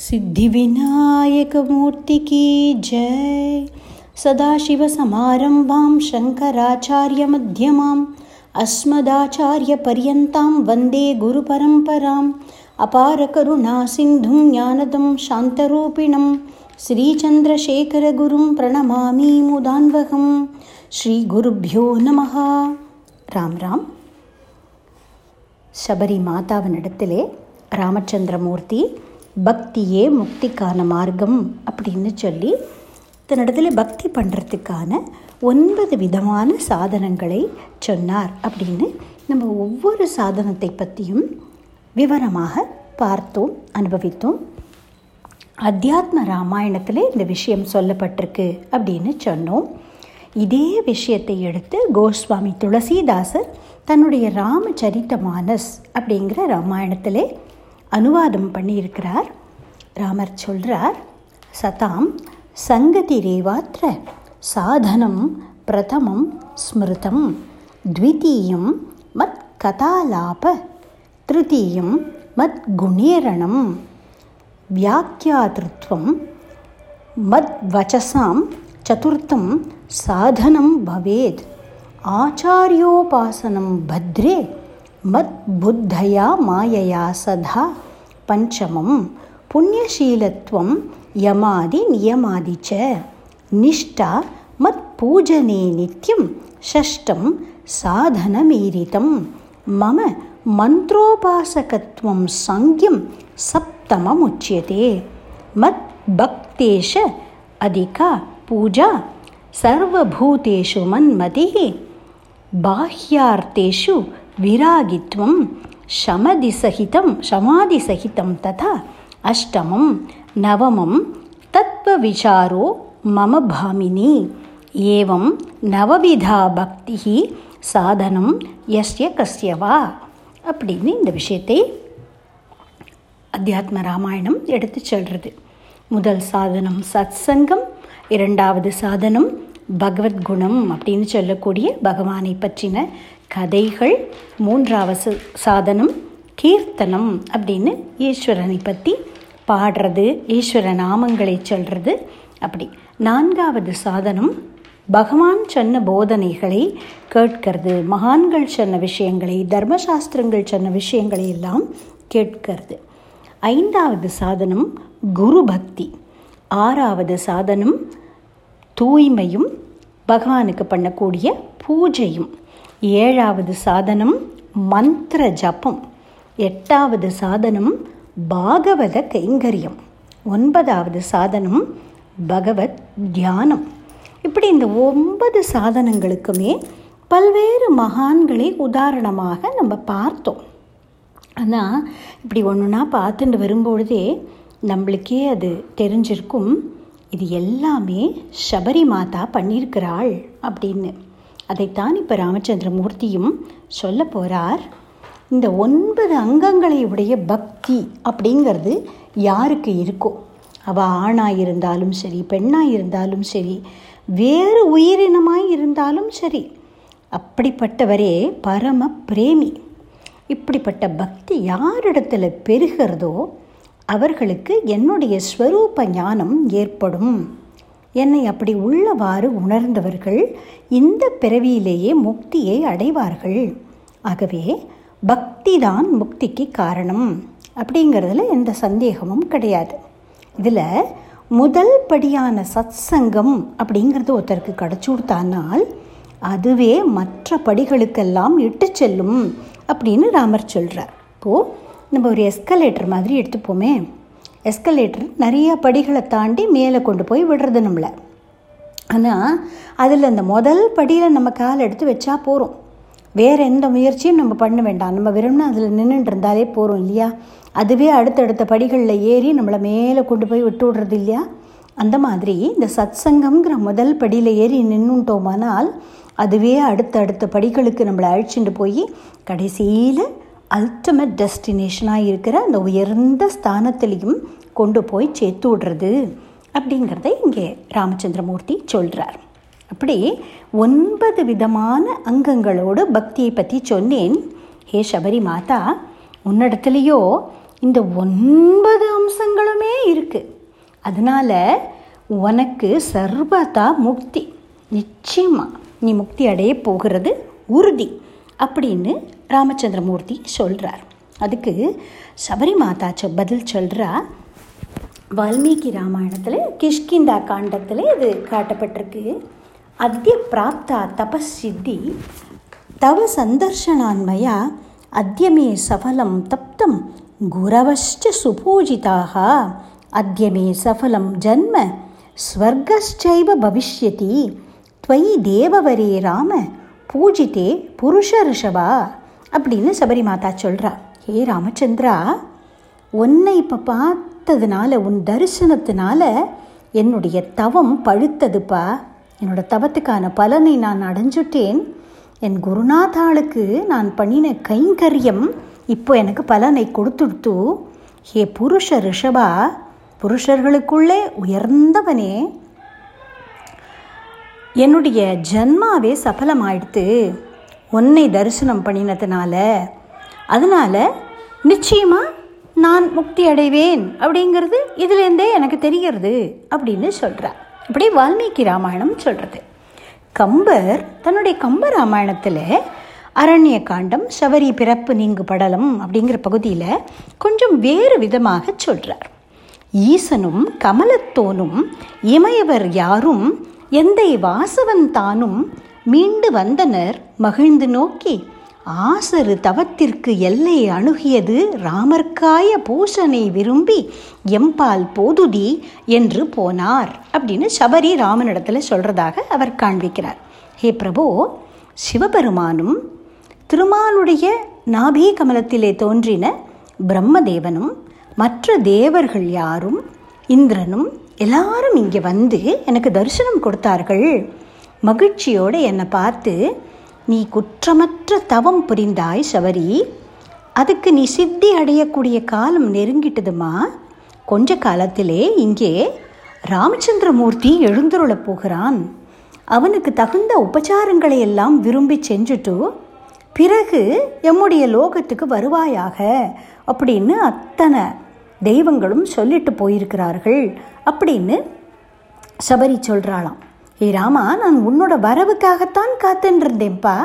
सिद्धिविनायकमूर्ति की जय सदाशिवसमारम्भां शङ्कराचार्यमध्यमाम् अस्मदाचार्यपर्यन्तां वन्दे गुरुपरम्पराम् अपारकरुणासिन्धुं ज्ञानदं शान्तरूपिणं श्रीचन्द्रशेखरगुरुं प्रणमामि मुदान्वहं श्रीगुरुभ्यो नमः ராம் ராம் சபரி மாதாவினிடத்திலே ராமச்சந்திரமூர்த்தி பக்தியே முக்திக்கான மார்க்கம் அப்படின்னு சொல்லி தன்னிடத்தில் பக்தி பண்ணுறதுக்கான ஒன்பது விதமான சாதனங்களை சொன்னார் அப்படின்னு நம்ம ஒவ்வொரு சாதனத்தை பற்றியும் விவரமாக பார்த்தோம் அனுபவித்தோம். அத்தியாத்ம ராமாயணத்தில் இந்த விஷயம் சொல்லப்பட்டிருக்கு அப்படின்னு சொன்னோம். இதே விஷயத்தை எடுத்து கோஸ்வாமி துளசிதாசர் தன்னுடைய ராமச்சரித்த மானஸ் அப்படிங்கிற ராமாயணத்திலே அனுவாதம் பண்ணியிருக்கிறார். ராமர் சொல்கிறார் சதாம் சங்கதி ரேவாத்திர சாதனம் பிரதமம் ஸ்மிருதம் த்வித்தீயம் மத் கதாலாப திருத்தீயம் மத் குணேரணம் வியாக்கியாதிருத்வம் மத் வச்சசாம் சதுர்த்தம் சாதனம் பவேத் ஆச்சாரியோபாசனம் பத்ரே मद्बुद्धया मायया सदा पञ्चमं पुण्यशीलत्वं यमादिनियमादि च। निष्ठा मत्पूजने नित्यं षष्ठं साधनमीरितं। मम मन्त्रोपासकत्वं सङ्ख्यं सप्तममुच्यते। मद्भक्तेश अधिका पूजा सर्वभूतेषु मन्मतिः बाह्यार्थेषु विरागित्वं शमदिसहितं शमादिसहितं तथा अष्टमं नवमं तत्त्वविचारो मम भामिनी एवं नवविधा பக்திः சாதனம் எஸ்ய கஸ்யவா அப்படின்னு இந்த விஷயத்தை அத்தியாத்ம ராமாயணம் எடுத்து சொல்கிறது முதல் சாதனம் சத் சங்கம் இரண்டாவது சாதனம் பகவத்குணம் அப்படின்னு சொல்லக்கூடிய பகவானை பற்றின கதைகள் மூன்றாவது சாதனம் கீர்த்தனம் அப்படின்னு ஈஸ்வரனை பற்றி பாடுறது ஈஸ்வர நாமங்களை சொல்கிறது அப்படி நான்காவது சாதனம் பகவான் சொன்ன போதனைகளை கேட்கிறது. மகான்கள் சொன்ன விஷயங்களை தர்மசாஸ்திரங்கள் சொன்ன விஷயங்களை எல்லாம் கேட்கிறது. ஐந்தாவது சாதனம் குரு பக்தி ஆறாவது சாதனம் தூய்மையும் பகவானுக்கு பண்ணக்கூடிய பூஜையும். ஏழாவது சாதனம் மந்திர ஜபம். எட்டாவது சாதனம் பாகவத கைங்கரியம். ஒன்பதாவது சாதனம் பகவத் தியானம். இப்படி இந்த ஒன்பது சாதனங்களுக்குமே பல்வேறு மகான்களை உதாரணமாக நம்ம பார்த்தோம். ஆனால் இப்படி ஒன்றுனா பார்த்துட்டு வரும்பொழுதே நம்மளுக்கே அது தெரிஞ்சிருக்கும். இது எல்லாமே சபரி மாதா பண்ணியிருக்கிறாள் அப்படின்னு. அதைத்தான் இப்போ ராமச்சந்திரமூர்த்தியும் சொல்ல போகிறார் இந்த ஒன்பது அங்கங்களை உடைய பக்தி அப்படிங்கிறது யாருக்கு இருக்கோ? அவள் ஆணாக இருந்தாலும் சரி பெண்ணாக இருந்தாலும் சரி வேறு உயிரினமாக இருந்தாலும் சரி அப்படிப்பட்டவரே பரம பிரேமி. இப்படிப்பட்ட பக்தி யாரிடத்துல பெருகிறதோ அவர்களுக்கு என்னுடைய ஸ்வரூப ஞானம் ஏற்படும். என்னை அப்படி உள்ளவாறு உணர்ந்தவர்கள் இந்த பிறவியிலேயே முக்தியை அடைவார்கள். ஆகவே பக்தி தான் முக்திக்கு காரணம் அப்படிங்கிறதுல எந்த சந்தேகமும் கிடையாது. இதில் முதல் படியான சத் சங்கம் அப்படிங்கிறது ஒருத்தருக்கு கிடச்சி கொடுத்தானால் அதுவே மற்ற படிகளுக்கெல்லாம் இட்டு செல்லும் அப்படின்னு ராமர் சொல்கிறார் இப்போது நம்ம ஒரு எஸ்கலேட்டர் மாதிரி எடுத்துப்போமே. எஸ்கலேட்டர் நிறைய படிகளை தாண்டி மேலே கொண்டு போய் விடுறது நம்மளை. ஆனால் அதில் அந்த முதல் படியில் நம்ம கால் எடுத்து வச்சா போகிறோம் வேறு எந்த முயற்சியும் நம்ம பண்ண வேண்டாம். நம்ம விரும்பினா அதில் நின்றுட்டு இருந்தாலே போகிறோம் இல்லையா? அதுவே அடுத்தடுத்த படிகளில் ஏறி நம்மளை மேலே கொண்டு போய் விட்டு விடுறது இல்லையா? அந்த மாதிரி இந்த சத் சங்கம்ங்கிற முதல் படியில் ஏறி நின்றுட்டோமானால் அதுவே அடுத்த அடுத்த படிகளுக்கு நம்மளை அழிச்சுட்டு போய் கடைசியில் அல்டிமேட் டெஸ்டினேஷனாக இருக்கிற அந்த உயர்ந்த ஸ்தானத்திலையும் கொண்டு போய் சேர்த்து விடுறது அப்படிங்கிறத இங்கே ராமச்சந்திரமூர்த்தி சொல்கிறார் அப்படி ஒன்பது விதமான அங்கங்களோடு பக்தியை பற்றி சொன்னேன். ஹே சபரி மாதா உன்னிடத்துலையோ இந்த ஒன்பது அம்சங்களுமே இருக்குது அதனால் உனக்கு சர்வதா முக்தி. நிச்சயமாக நீ முக்தி அடைய போகிறது உறுதி அப்படின்னு ராமச்சந்திரமூர்த்தி சொல்கிறார் அதுக்கு சபரி மாதா பதில் சொல்கிறா வால்மீகி ராமாயணத்தில் கிஷ்கிந்தா காண்டத்தில் இது காட்டப்பட்டிருக்கு. அத்திய பிராப்தா தபசித்தி தவ சந்தர்ஷனான்மயா அத்தியமே சஃலம் தப்தம் குரவச்ச சுபூஜிதாக அத்தியமே சஃலம் ஜன்ம ஸ்வர்கச்சைவ பவிஷ்யதி துவை தேவவரே ராம பூஜிதே புருஷ ரிஷபா அப்படின்னு சபரிமாதா சொல்கிறா ஹே ராமச்சந்திரா ஒன்னை இப்போ பார்த்து பார்த்ததுனால உன் தரிசனத்தினால என்னுடைய தவம் பழுத்ததுப்பா. என்னோட தவத்துக்கான பலனை நான் அடைஞ்சுட்டேன். என் குருநாதாளுக்கு நான் பண்ணின கைங்கரியம் இப்போ எனக்கு பலனை கொடுத்துடுத்து. ஹே புருஷ ரிஷபா புருஷர்களுக்குள்ளே உயர்ந்தவனே. என்னுடைய ஜன்மாவே சஃலமாயிடுத்து உன்னை தரிசனம் பண்ணினதுனால. அதனால் நிச்சயமாக நான் முக்தி அடைவேன் அப்படிங்கிறது இதுலேருந்தே எனக்கு தெரிகிறது அப்படின்னு சொல்கிறார் இப்படி வால்மீகி ராமாயணம் சொல்கிறது கம்பர் தன்னுடைய கம்ப ராமாயணத்தில் அரண்ய காண்டம் சவரி பிறப்பு நீங்கு படலம் அப்படிங்கிற பகுதியில் கொஞ்சம் வேறு விதமாக சொல்கிறார் ஈசனும் கமலத்தோனும் இமையவர் யாரும் எந்தை வாசவன் தானும் மீண்டு வந்தனர் மகிழ்ந்து நோக்கி ஆசரு தவத்திற்கு எல்லை அணுகியது ராமர்க்காய பூசனை விரும்பி எம்பால் போதுதி என்று போனார் அப்படின்னு சபரி ராமனிடத்தில் சொல்கிறதாக அவர் காண்பிக்கிறார். ஹே பிரபு சிவபெருமானும் திருமாலுடைய நாபி கமலத்திலே தோன்றின பிரம்மதேவனும் மற்ற தேவர்கள் யாரும் இந்திரனும் எல்லாரும் இங்கே வந்து எனக்கு தரிசனம் கொடுத்தார்கள். மகிழ்ச்சியோடு என்னை பார்த்து நீ குற்றமற்ற தவம் புரிந்தாய் சபரி. அதுக்கு நீ சித்தி அடையக்கூடிய காலம் நெருங்கிட்டதுமா? கொஞ்ச காலத்திலே இங்கே ராமச்சந்திரமூர்த்தி எழுந்துருளப் போகிறான். அவனுக்கு தகுந்த உபச்சாரங்களை எல்லாம் விரும்பி செஞ்சுட்டு பிறகு எம்முடைய லோகத்துக்கு வருவாயாக அப்படின்னு அத்தனை தெய்வங்களும் சொல்லிட்டு போயிருக்கிறார்கள் அப்படின்னு சபரி சொல்கிறாளாம் ஏ ராமா நான் உன்னோட வரவுக்காகத்தான் காத்துன்றிருந்தேன்ப்பா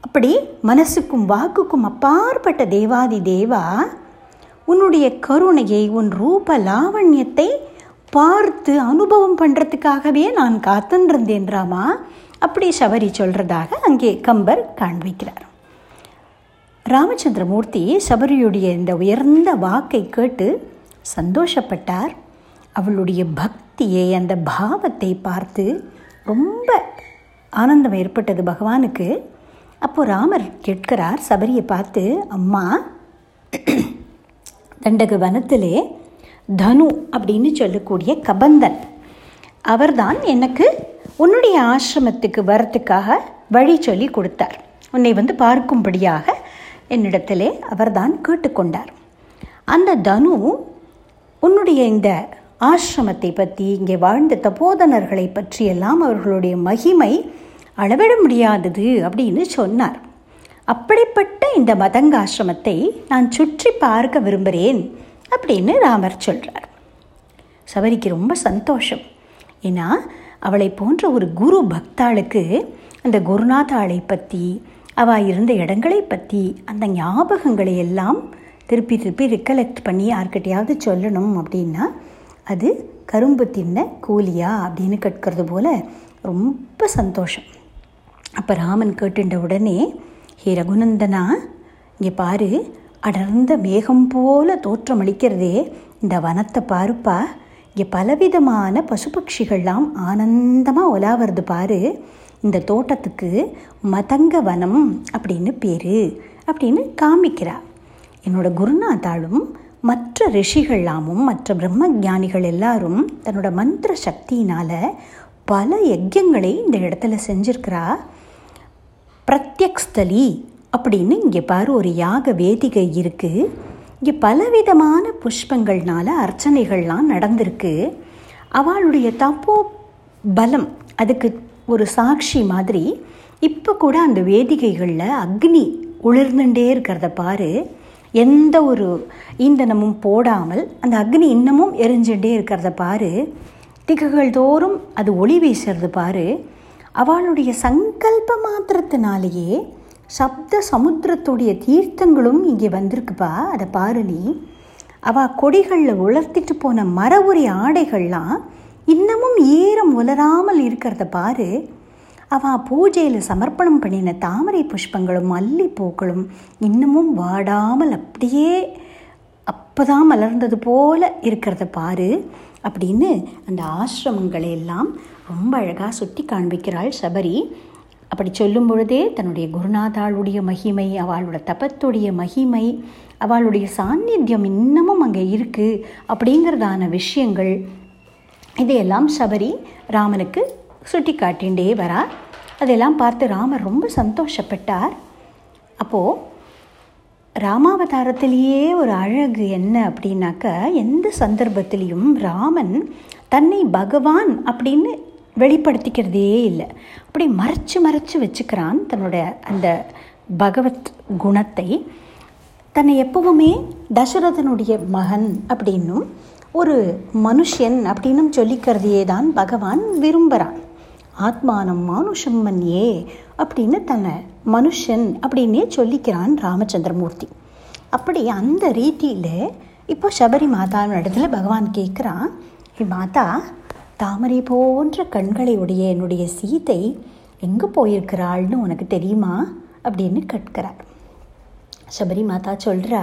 அப்படி மனசுக்கும் வாக்குக்கும் அப்பாற்பட்ட தேவாதி தேவா உன்னுடைய கருணையை உன் ரூப லாவண்யத்தை பார்த்து அனுபவம் பண்ணுறதுக்காகவே நான் காத்துன்றிருந்தேன் ராமா. அப்படி சபரி சொல்கிறதாக அங்கே கம்பர் காண்பிக்கிறார். ராமச்சந்திரமூர்த்தி சபரியுடைய இந்த உயர்ந்த வாக்கை கேட்டு சந்தோஷப்பட்டார். அவளுடைய பக்தி பக்தியை அந்த பாவத்தை பார்த்து ரொம்ப ஆனந்தம் ஏற்பட்டது பகவானுக்கு. அப்போ ராமர் கேட்கிறார் சபரியை பார்த்து அம்மா தண்டக வனத்திலே தனு அப்படின்னு சொல்லக்கூடிய கபந்தன் அவர்தான் எனக்கு உன்னுடைய ஆசிரமத்துக்கு வரத்துக்காக வழி சொல்லி கொடுத்தார். உன்னை வந்து பார்க்கும்படியாக என்னிடத்திலே அவர்தான் கேட்டுக்கொண்டார். அந்த தனு உன்னுடைய இந்த ஆசிரமத்தை பற்றி இங்கே வாழ்ந்த தபோதனர்களை பற்றியெல்லாம் அவர்களுடைய மகிமை அளவிட முடியாதது அப்படின்னு சொன்னார். அப்படிப்பட்ட இந்த மதங்காசிரமத்தை நான் சுற்றி பார்க்க விரும்புகிறேன் அப்படின்னு ராமர் சொல்கிறார் சபரிக்கு ரொம்ப சந்தோஷம். ஏன்னா அவளை போன்ற ஒரு குரு பக்தாளுக்கு அந்த குருநாதாளை பற்றி அவள் இருந்த இடங்களை பற்றி அந்த ஞாபகங்களை எல்லாம் திருப்பி திருப்பி ரிக்கலெக்ட் பண்ணி யார்கிட்டையாவது சொல்லணும் அப்படின்னா அது கரும்பு தின்ன கூலியா அப்படின்னு கேட்கறது போல் ரொம்ப சந்தோஷம். அப்போ ராமன் கேட்டுண்ட உடனே ஹே ரகுநந்தனா இங்கே பாரு அடர்ந்த மேகம் போல தோற்றமளிக்கிறதே இந்த வனத்தை பாருப்பா இங்கே பலவிதமான பசுபக்ஷிகள்லாம் ஆனந்தமாக ஒலாவது பாரு இந்த தோட்டத்துக்கு மதங்க வனம் அப்படின்னு பேர் அப்படின்னு காமிக்கிறா. என்னோட குருநாதாளும் மற்ற ரிஷிகள்லாமும் மற்ற பிரம்ம ஞானிகள் எல்லாரும் தன்னோட மந்திர சக்தியினால் பல யஜ்யங்களை இந்த இடத்துல செஞ்சிருக்கிறா. பிரத்யக்ஸ்தலி அப்படின்னு இங்கே பாரு ஒரு யாக வேதிகை இருக்குது இங்கே பலவிதமான புஷ்பங்கள்னால அர்ச்சனைகள்லாம் நடந்திருக்கு. அவளுடைய தப்போ பலம் அதுக்கு ஒரு சாட்சி மாதிரி இப்போ கூட அந்த வேதிகைகளில் அக்னி உளிர்ந்துட்டே இருக்கிறத பாரு. எந்த ஒரு ஈந்தனமும் போடாமல் அந்த அக்னி இன்னமும் எரிஞ்சுட்டே இருக்கிறத பாரு. திக்குகள் தோறும் அது ஒளி வீசுறது பாரு. அவளுடைய சங்கல்ப மாத்திரத்தினாலேயே சப்த சமுத்திரத்துடைய தீர்த்தங்களும் இங்கே வந்திருக்குப்பா. அதை பாரு நீ அவள் கொடிகளில் உலர்த்திட்டு போன மர உரி ஆடைகள்லாம் இன்னமும் ஈரம் உலராமல் இருக்கிறத பாரு. அவள் பூஜையில் சமர்ப்பணம் பண்ணின தாமரை புஷ்பங்களும் மல்லிப்பூக்களும் இன்னமும் வாடாமல் அப்படியே அப்போதான் மலர்ந்தது போல இருக்கிறத பாரு அப்படின்னு அந்த ஆசிரமங்களை எல்லாம் ரொம்ப அழகாக சுட்டி காண்பிக்கிறாள் சபரி. அப்படி சொல்லும் பொழுதே தன்னுடைய குருநாதாளுடைய மகிமை அவளோட தபத்துடைய மகிமை அவளுடைய சாநித்தியம் இன்னமும் அங்கே இருக்குது அப்படிங்கிறதான விஷயங்கள். இதையெல்லாம் சபரி ராமனுக்கு சுட்டி காட்டிகிட்டே வரார். அதெல்லாம் பார்த்து ராமர் ரொம்ப சந்தோஷப்பட்டார். அப்போது ராமாவதாரத்திலேயே ஒரு அழகு என்ன அப்படின்னாக்க எந்த சந்தர்ப்பத்திலையும் ராமன் தன்னை பகவான் அப்படின்னு வெளிப்படுத்திக்கிறதே இல்லை. அப்படி மறைச்சு மறைச்சு வச்சுக்கிறான் தன்னோட அந்த பகவத் குணத்தை. தன்னை எப்பவுமே தசரதனுடைய மகன் அப்படின்னும் ஒரு மனுஷன் அப்படின்னும் சொல்லிக்கிறதையே தான் பகவான் விரும்புகிறான். ஆத்மானம் மானுஷம் மன்யே அப்படின்னு தன்னை மனுஷன் அப்படின்னே சொல்லிக்கிறான் ராமச்சந்திரமூர்த்தி. அப்படி அந்த ரீதியில் இப்போ சபரி மாதாவின் இடத்துல பகவான் கேட்குறான் ஹே மாதா தாமரை போன்ற கண்களை உடைய என்னுடைய சீதை எங்கே போயிருக்கிறாள்னு உனக்கு தெரியுமா? அப்படின்னு கேட்கிறார். சபரி மாதா சொல்கிறா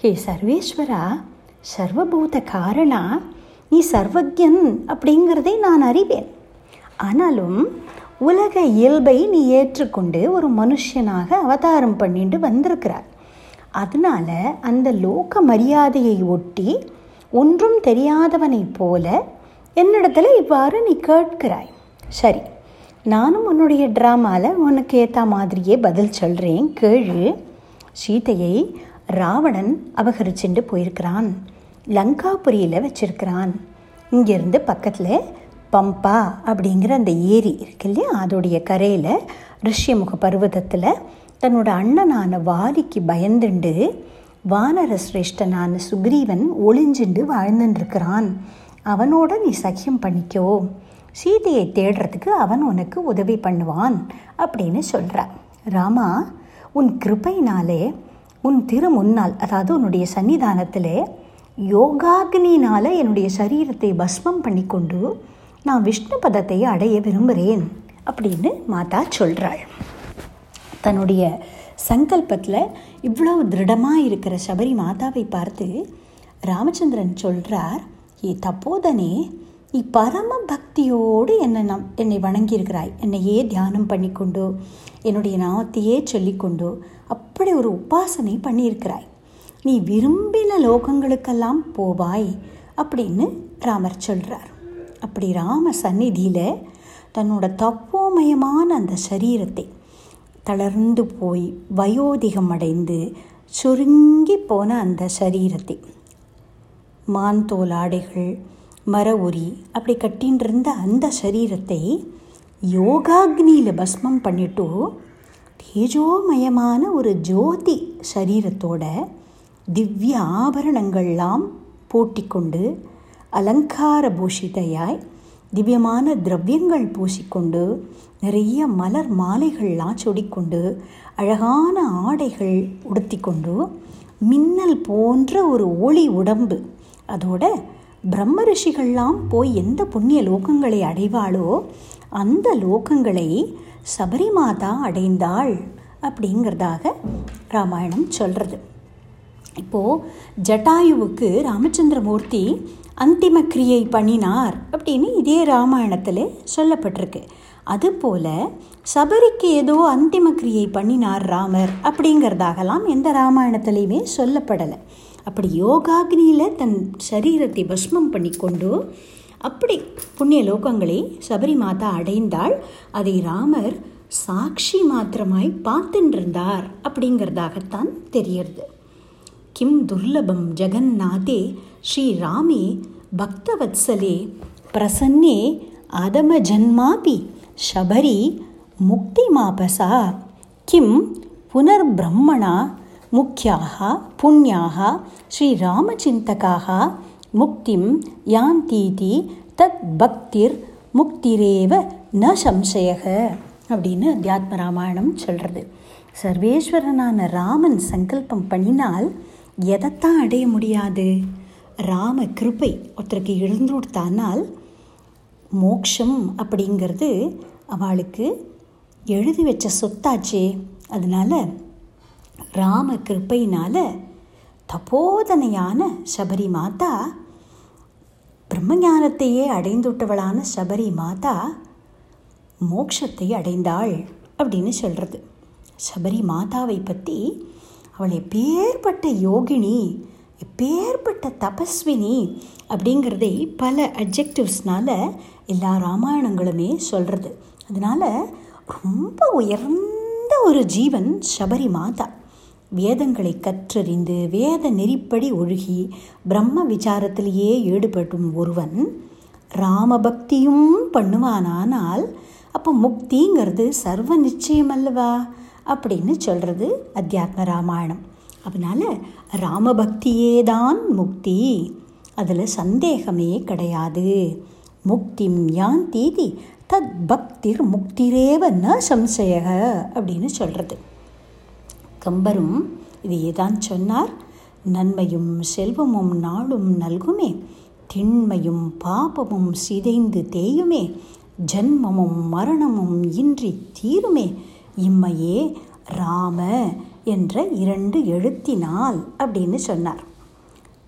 ஹே சர்வேஸ்வரா சர்வபூத காரணா நீ சர்வஜன் அப்படிங்கிறதை நான் அறிவேன். ஆனாலும் உலக இயல்பை நீ ஏற்றுக்கொண்டு ஒரு மனுஷனாக அவதாரம் பண்ணிட்டு வந்திருக்கிறார் அதனால அந்த லோக மரியாதையை ஒட்டி ஒன்றும் தெரியாதவனைப் போல என்னிடத்துல இவ்வாறு நீ கேட்கிறாய். சரி நானும் உன்னுடைய ட்ராமாவில் உனக்கு ஏற்ற மாதிரியே பதில் சொல்கிறேன் கேழு சீதையை ராவணன் அபகரிச்சுட்டு போயிருக்கிறான். லங்காபுரியில் வச்சிருக்கிறான். இங்கேருந்து பக்கத்தில் பம்பா அப்படிங்கிற அந்த ஏரி இருக்கு இல்லையா? அதோடைய கரையில் ரிஷ்யமுக பர்வதத்தில் தன்னோட அண்ணனான வாரிக்கு பயந்துண்டு வானர சிரேஷ்டனான சுக்ரீவன் ஒளிஞ்சுண்டு வாழ்ந்துட்டுருக்கிறான் அவனோட நீ சக்கியம் பண்ணிக்கோ. சீதையை தேடுறதுக்கு அவன் உனக்கு உதவி பண்ணுவான் அப்படின்னு சொல்கிறான் ராமா உன் கிருப்பையினாலே உன் திரு முன்னால் அதாவது உன்னுடைய சன்னிதானத்தில் யோகாக்னினால் என்னுடைய சரீரத்தை பஸ்மம் பண்ணிக்கொண்டு நான் விஷ்ணு பதத்தை அடைய விரும்புகிறேன் அப்படின்னு மாதா சொல்கிறாள் தன்னுடைய சங்கல்பத்தில் இவ்வளவு திருடமாக இருக்கிற சபரி மாதாவை பார்த்து ராமச்சந்திரன் சொல்கிறார் ஏ தப்போதனே நீ பரம பக்தியோடு என்னை நம் என்னை வணங்கியிருக்கிறாய். என்னையே தியானம் பண்ணிக்கொண்டோ என்னுடைய நாமத்தையே சொல்லிக்கொண்டோ அப்படி ஒரு உபாசனை பண்ணியிருக்கிறாய். நீ விரும்பின லோகங்களுக்கெல்லாம் போவாய் அப்படின்னு ராமர் சொல்கிறார் அப்படி ராம சந்நிதியில் தன்னோட தப்போமயமான அந்த சரீரத்தை தளர்ந்து போய் வயோதிகம் அடைந்து சுருங்கி போன அந்த சரீரத்தை. மான்தோல் ஆடைகள் மர உரி அப்படி கட்டின்னு இருந்த அந்த சரீரத்தை யோகாக்னியில் பஸ்மம் பண்ணிட்டு தேஜோமயமான ஒரு ஜோதி சரீரத்தோட திவ்ய ஆபரணங்கள்லாம் போட்டிக்கொண்டு அலங்கார பூஷிதையாய் திவ்யமான திரவியங்கள் பூசிக்கொண்டு நிறைய மலர் மாலைகள்லாம் சொடிக்கொண்டு அழகான ஆடைகள் உடுத்திக்கொண்டு மின்னல் போன்ற ஒரு ஒளி உடம்பு. அதோட பிரம்ம ரிஷிகள்லாம் போய் எந்த புண்ணிய லோகங்களை அடைவாளோ அந்த லோகங்களை சபரிமாதா அடைந்தாள் அப்படிங்கிறதாக ராமாயணம் சொல்கிறது இப்போது ஜட்டாயுவுக்கு ராமச்சந்திரமூர்த்தி அந்திம கிரியை பண்ணினார் அப்படின்னு இதே ராமாயணத்தில் சொல்லப்பட்டிருக்கு. அதுபோல் சபரிக்கு ஏதோ அந்திம கிரியை பண்ணினார் ராமர் அப்படிங்கிறதாகலாம் எந்த ராமாயணத்துலேயுமே சொல்லப்படலை. அப்படி யோகாக்னியில் தன் சரீரத்தை பஸ்மம் பண்ணி கொண்டு அப்படி புண்ணிய லோகங்களை சபரி மாதா அடைந்தால் அதை ராமர் சாட்சி மாத்திரமாய் பார்த்துன்றிருந்தார் அப்படிங்கிறதாகத்தான் தெரியறது. கிம் துர்லபம் ஜெகநாதே ஸ்ரீராமே பக்தவத்சலே பிரசன்னே அதம ஜன்மாபி शबरी मुक्तिमापसा किं पुनर्ब्रह्मणा முக்கியாக புண்ணியாக ஸ்ரீராமச்சிந்தகாக முக்திம் யாந்தீதி தத் பக்திர் முக்திரேவ ந சம்சயக அப்படின்னு அத்தியாத்ம ராமாயணம் சொல்கிறது சர்வேஸ்வரனான ராமன் சங்கல்பம் பண்ணினால் எதைத்தான் அடைய முடியாது? ராம கிருப்பை ஒருத்தருக்கு எழுந்து கொடுத்தானால் மோக்ஷம் அப்படிங்கிறது அவளுக்கு எழுதி வச்ச சொத்தாச்சே. அதனால் ராம கிருப்பையினால் தபோதனையான சபரி மாதா பிரம்மஞானத்தையே அடைந்துவிட்டவளான சபரி மாதா மோட்சத்தை அடைந்தாள் அப்படின்னு சொல்கிறது சபரி மாதாவை பற்றி அவள் எப்பேற்பட்ட யோகினி எப்பேற்பட்ட தபஸ்வினி அப்படிங்கிறதை பல அப்ஜெக்டிவ்ஸ்னால் எல்லா ராமாயணங்களுமே சொல்கிறது அதனால் ரொம்ப உயர்ந்த ஒரு ஜீவன் சபரி மாதா வேதங்களை கற்றறிந்து வேத நெறிப்படி ஒழுகி பிரம்ம விசாரத்திலேயே ஈடுபடும் ஒருவன் ராமபக்தியும் பண்ணுவானானால் அப்போ முக்திங்கிறது சர்வ நிச்சயம் அல்லவா? அப்படின்னு சொல்கிறது அத்தியாத்ம ராமாயணம். அதனால் ராமபக்தியே தான் முக்தி. அதில் சந்தேகமே கிடையாது. முக்திம் யான் தீதி தத் பக்திர் முக்திரேவ ந சம்சயக அப்படின்னு சொல்கிறது கம்பரும் இதையே தான் சொன்னார். நன்மையும் செல்வமும் நாளும் நல்குமே. திண்மையும் பாபமும் சிதைந்து தேயுமே. ஜன்மமும் மரணமும் இன்றி தீருமே. இம்மையே ராம என்ற இரண்டு எழுத்தினால் அப்படின்னு சொன்னார்.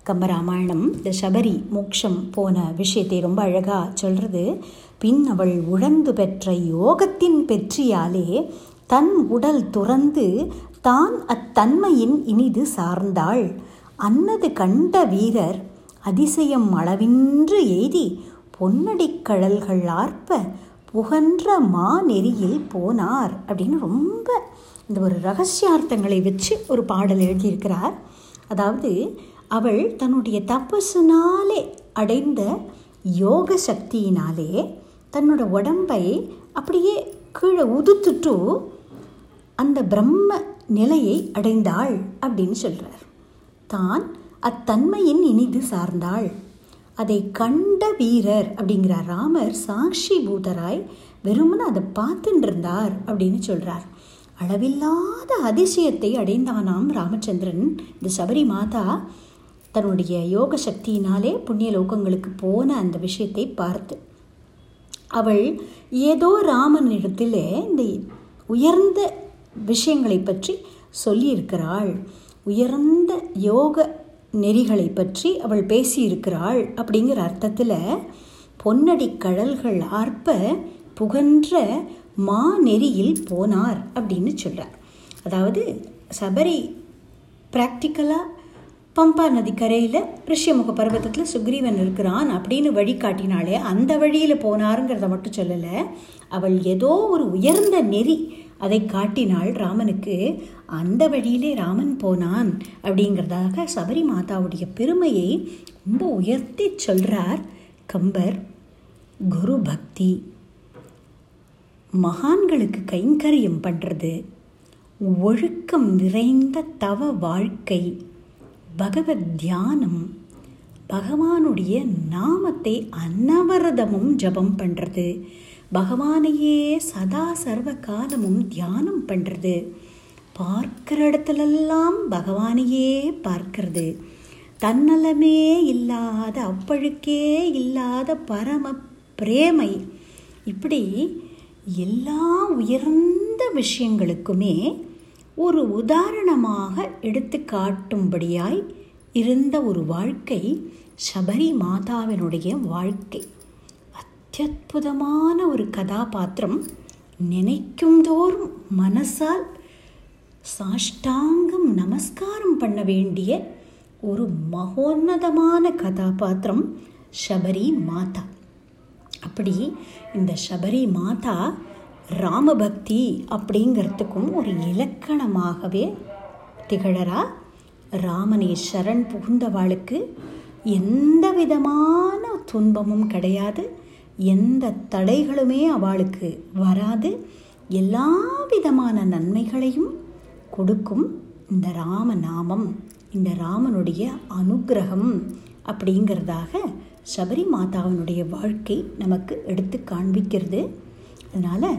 கம்பராமாயணம் இந்த சபரி மோக்ஷம் போன விஷயத்தை ரொம்ப அழகாக சொல்கிறது பின் அவள் உழந்து பெற்ற யோகத்தின் பெற்றியாலே தன் உடல் துறந்து தான் அத்தன்மையின் இனிது சார்ந்தாள். அன்னது கண்ட வீரர் அதிசயம் அளவின்று எய்தி பொன்னடிக் கடல்கள் ஆர்ப்ப புகன்ற மா நெறியில் போனார் அப்படின்னு ரொம்ப இந்த ஒரு ரகசியார்த்தங்களை வச்சு ஒரு பாடல் எழுதியிருக்கிறார். அதாவது அவள் தன்னுடைய தபஸினாலே அடைந்த யோக சக்தியினாலே தன்னோட உடம்பை அப்படியே கீழே உதுத்துட்டு அந்த பிரம்ம நிலையை அடைந்தாள் அப்படின்னு சொல்கிறார் தான் அத்தன்மையின் இனிது சார்ந்தாள். அதை கண்ட வீரர் அப்படிங்கிறார் ராமர் சாட்சி பூதராய் வெறுமனே அதை பார்த்துட்டுருந்தார் அப்படின்னு சொல்கிறார் அளவில்லாத அதிசயத்தை அடைந்தானாம் ராமச்சந்திரன். இந்த சபரி மாதா தன்னுடைய யோக சக்தியினாலே புண்ணிய லோகங்களுக்கு போன அந்த விஷயத்தை பார்த்து அவள் ஏதோ ராமனிடத்தில் இந்த உயர்ந்த விஷயங்களை பற்றி சொல்லியிருக்கிறாள். உயர்ந்த யோக நெறிகளை பற்றி அவள் பேசியிருக்கிறாள் அப்படிங்கிற அர்த்தத்தில் பொன்னடி கடல்கள் ஆர்ப்ப புகன்ற மா நெறியில் போனார் அப்படின்னு சொல்கிறார் அதாவது சபரி ப்ராக்டிக்கலாக பம்பா நதி கரையில் ரிஷியமுக பர்வதத்தில் சுக்ரீவன் இருக்கிறான் அப்படின்னு வழி காட்டினாலே அந்த வழியில் போனாருங்கிறத மட்டும் சொல்லலை அவள் ஏதோ ஒரு உயர்ந்த நெறி அதை காட்டினாள் ராமனுக்கு அந்த வழியிலே ராமன் போனான் அப்படிங்கிறதாக சபரி மாதாவுடைய பெருமையை ரொம்ப உயர்த்தி சொல்கிறார் கம்பர் குரு பக்தி. மகான்களுக்கு கைங்கரியம் பண்ணுறது ஒழுக்கம் நிறைந்த தவ வாழ்க்கை பகவத் தியானம் பகவானுடைய நாமத்தை அன்னவரதமும் ஜபம் பண்ணுறது பகவானையே சதா சர்வ காலமும் தியானம் பண்ணுறது பார்க்குற இடத்துலெல்லாம் பகவானையே பார்க்கிறது. தன்னலமே இல்லாத அப்பழுக்கே இல்லாத பரம பிரேமை. இப்படி எல்லா உயர்ந்த விஷயங்களுக்குமே ஒரு உதாரணமாக எடுத்து காட்டும்படியாய் இருந்த ஒரு வாழ்க்கை சபரி மாதாவினுடைய வாழ்க்கை. அத்தியுதமான ஒரு கதாபாத்திரம் நினைக்கும் தோறும் மனசால் சாஷ்டாங்கம் நமஸ்காரம் பண்ண வேண்டிய ஒரு மகோன்னதமான கதாபாத்திரம் ஷபரி மாதா. அப்படி இந்த ஷபரி மாதா ராமபக்தி அப்படிங்கிறதுக்கும் ஒரு இலக்கணமாகவே திகழறா. ராமனை சரண் புகுந்தவாளுக்கு எந்த விதமான துன்பமும் கிடையாது. எந்த தடைகளுமே அவளுக்கு வராது. எல்லா விதமான நன்மைகளையும் கொடுக்கும் இந்த ராம நாமம் இந்த ராமனுடைய அனுக்கிரகம் அப்படிங்கிறதாக சபரி மாதாவினுடைய வாழ்க்கை நமக்கு எடுத்து காண்பிக்கிறது. அதனால்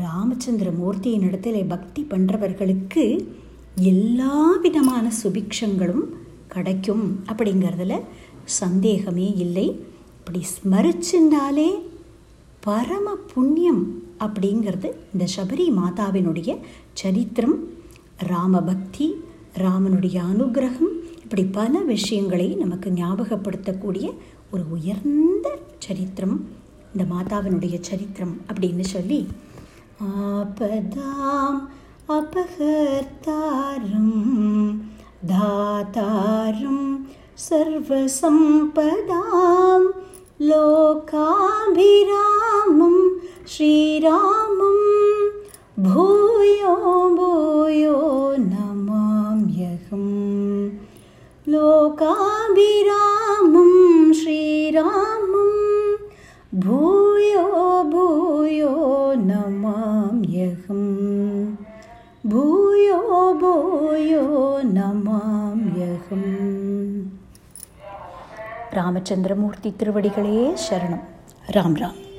ராமச்சந்திர மூர்த்தியின் இடத்துல பக்தி பண்ணுறவர்களுக்கு எல்லா விதமான சுபிக்ஷங்களும் கிடைக்கும் அப்படிங்கிறதுல சந்தேகமே இல்லை. அப்படி ஸ்மரிச்சுண்டாலே பரம புண்ணியம் அப்படிங்கிறது இந்த சபரி மாதாவினுடைய சரித்திரம் ராமபக்தி ராமனுடைய அனுகிரகம் இப்படி பல விஷயங்களை நமக்கு ஞாபகப்படுத்தக்கூடிய ஒரு உயர்ந்த சரித்திரம் இந்த மாதாவினுடைய சரித்திரம் அப்படின்னு சொல்லி ஆபதாம் அபகர்த்தாரம் தாத்தாரம் சர்வசம்பதாம் लोकाभिरामं श्रीरामं भूयो भूयो नमाम्यहम्। लोकाभिरामं श्रीरामं भूयो भूयो नमाम्यहम्। भूयो भूयो नमाम्यहम्। ராமச்சந்திரமூர்த்தி திருவடிகளே சரணம். ராம் ராம்.